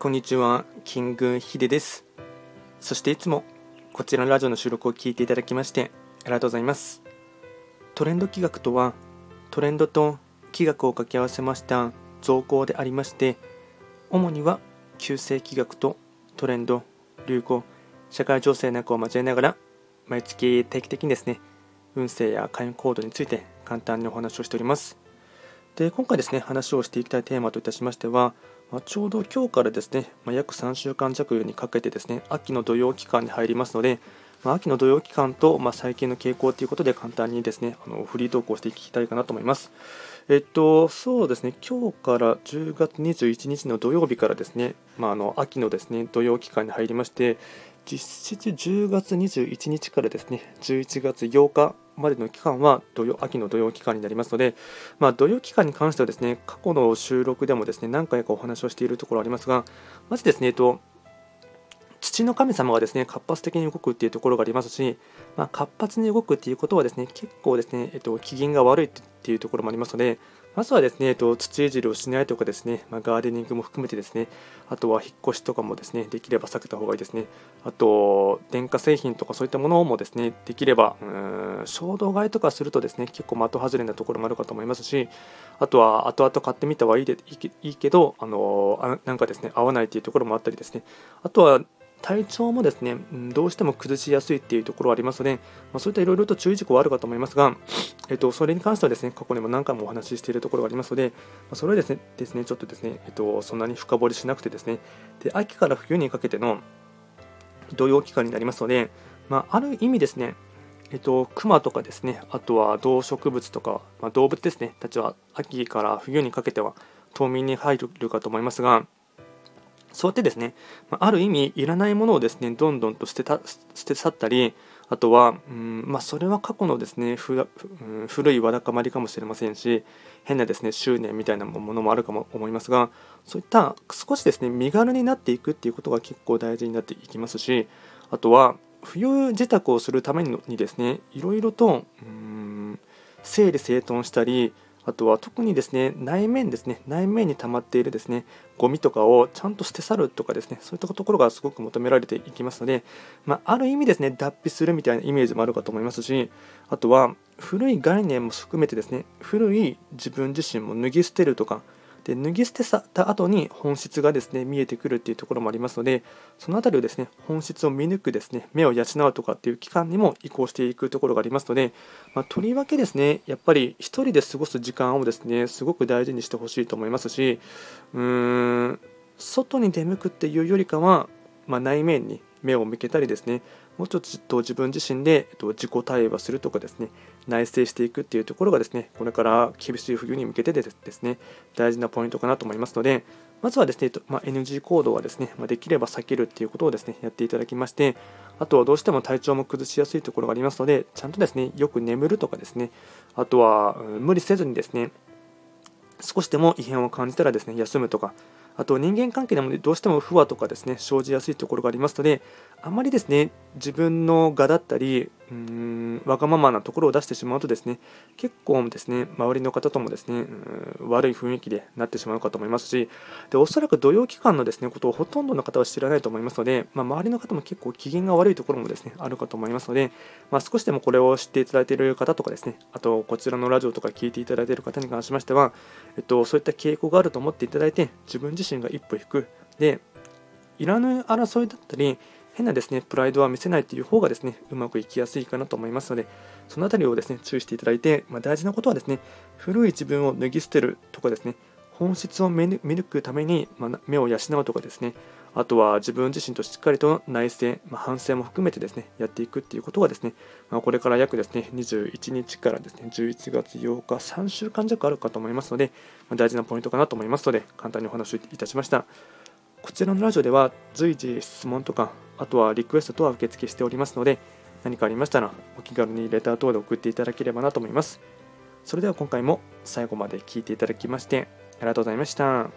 こんにちは、キングヒデです。そしていつもこちらのラジオの収録を聞いていただきましてありがとうございます。トレンド企画とは、トレンドと企画を掛け合わせました造語でありまして、主には旧世企画とトレンド、流行、社会情勢なんかを交えながら、毎月定期的にですね、運勢や会員行動について簡単にお話をしております。で今回ですね話をしていきたいテーマといたしましては、まあ、ちょうど今日からですね、まあ、約3週間弱にかけてですね秋の土曜期間に入りますので、まあ、秋の土曜期間と、ま最近の傾向ということで簡単にですねあのフリートークをしていきたいかなと思います。えっと、そうですね、今日から10月21日の土曜日からですね、まあ、あの秋のですね土曜期間に入りまして、実質10月21日からですね11月8日までの期間は土曜秋の土曜期間になりますので、まあ、土曜期間に関してはですね過去の収録でもですね何回かお話をしているところありますがまずですね、えっと、土の神様がですね活発的に動くっていうところがありますし、まあ、活発に動くっていうことはですね結構ですね、えっと、機嫌が悪いっていうところもありますので、まずはですね、えっと、土いじりをしないとかですね、まあ、ガーデニングも含めてですね、あとは引っ越しとかもですね、できれば避けた方がいいですね。あと、電化製品とかそういったものもですね、できれば、うん衝動買いとかするとですね、結構的外れなところもあるかと思いますし、あとは後々買ってみたはいいでいいけど、あのなんかですね、合わないというところもあったりですね、あとは体調もですね、どうしても崩しやすいっていうところはありますので、まあ、そういったいろいろと注意事項はあるかと思いますが、えっと、それに関してはですね、過去にも何回もお話ししているところがありますので、まあ、それはですね、ですねちょっとですね、えっと、そんなに深掘りしなくてですね、で秋から冬にかけての土曜期間になりますので、まあ、ある意味ですね、えっと、熊とかですね、あとは動植物とか、まあ、動物ですね、たちは秋から冬にかけては冬眠に入るかと思いますが、そうやってですね、ある意味いらないものをですね、どんどんと捨てた捨て去ったり、あとは、うんまあ、それは過去のですね、ふうん、古いわだかまりかもしれませんし、変なですね、執念みたいなものもあるかも思いますが、そういった少しですね、身軽になっていくっていうことが結構大事になっていきますし、あとは、冬自宅をするためにですね、いろいろと、うん整理整頓したり、あとは特にですね内面ですね内面に溜まっているですねゴミとかをちゃんと捨て去るとかですねそういったところがすごく求められていきますので、まあ、ある意味ですね脱皮するみたいなイメージもあるかと思いますしあとは古い概念も含めてですね古い自分自身も脱ぎ捨てるとかで脱ぎ捨てた後に本質がですね見えてくるっていうところもありますのでその辺りをですね本質を見抜くですね目を養うとかっていう期間にも移行していくところがありますので、まあ、とりわけですねやっぱり1人で過ごす時間をですねすごく大事にしてほしいと思いますしうーん外に出向くっていうよりかは、まあ、内面に目を向けたりですねもうちょっと自分自身で自己対話するとかですね内省していくっていうところがですねこれから厳しい冬に向けてでですね大事なポイントかなと思いますのでまずはですね、まあ、NG 行動はですね、ま、できれば避けるっていうことをですねやっていただきましてあとはどうしても体調も崩しやすいところがありますのでちゃんとですねよく眠るとかですねあとは、無理せずにですね少しでも異変を感じたらですね休むとかあと人間関係でもねどうしても不和とかですね生じやすいところがありますのであまりですね自分の我だったりうーわがままなところを出してしまうとですね結構ですね周りの方ともですね悪い雰囲気でなってしまうかと思いますしでおそらく土曜期間のですねことをほとんどの方は知らないと思いますので、まあ、周りの方も結構機嫌が悪いところもですねあるかと思いますので、まあ、少しでもこれを知っていただいている方とかですねあとこちらのラジオとか聞いていただいている方に関しましては、えっと、そういった傾向があると思っていただいて自分自身が一歩引く。でいらぬ争いだったり変なですねプライドは見せないという方がですねうまくいきやすいかなと思いますのでその辺りをですね注意していただいて、まあ、大事なことはですね古い自分を脱ぎ捨てるとかですね本質を見抜くために、ま、目を養うとかですねあとは自分自身としっかりと内省、まあ、反省も含めてですねやっていくっていうことがですね、まあ、これから約ですね21日からですね11月8日3週間弱あるかと思いますので、まあ、大事なポイントかなと思いますので簡単にお話をいたしました。こちらのラジオでは随時質問とかあとはリクエストとは受付しておりますので何かありましたらお気軽にレター等で送っていただければなと思いますそれでは今回も最後まで聴いていただきましてありがとうございました。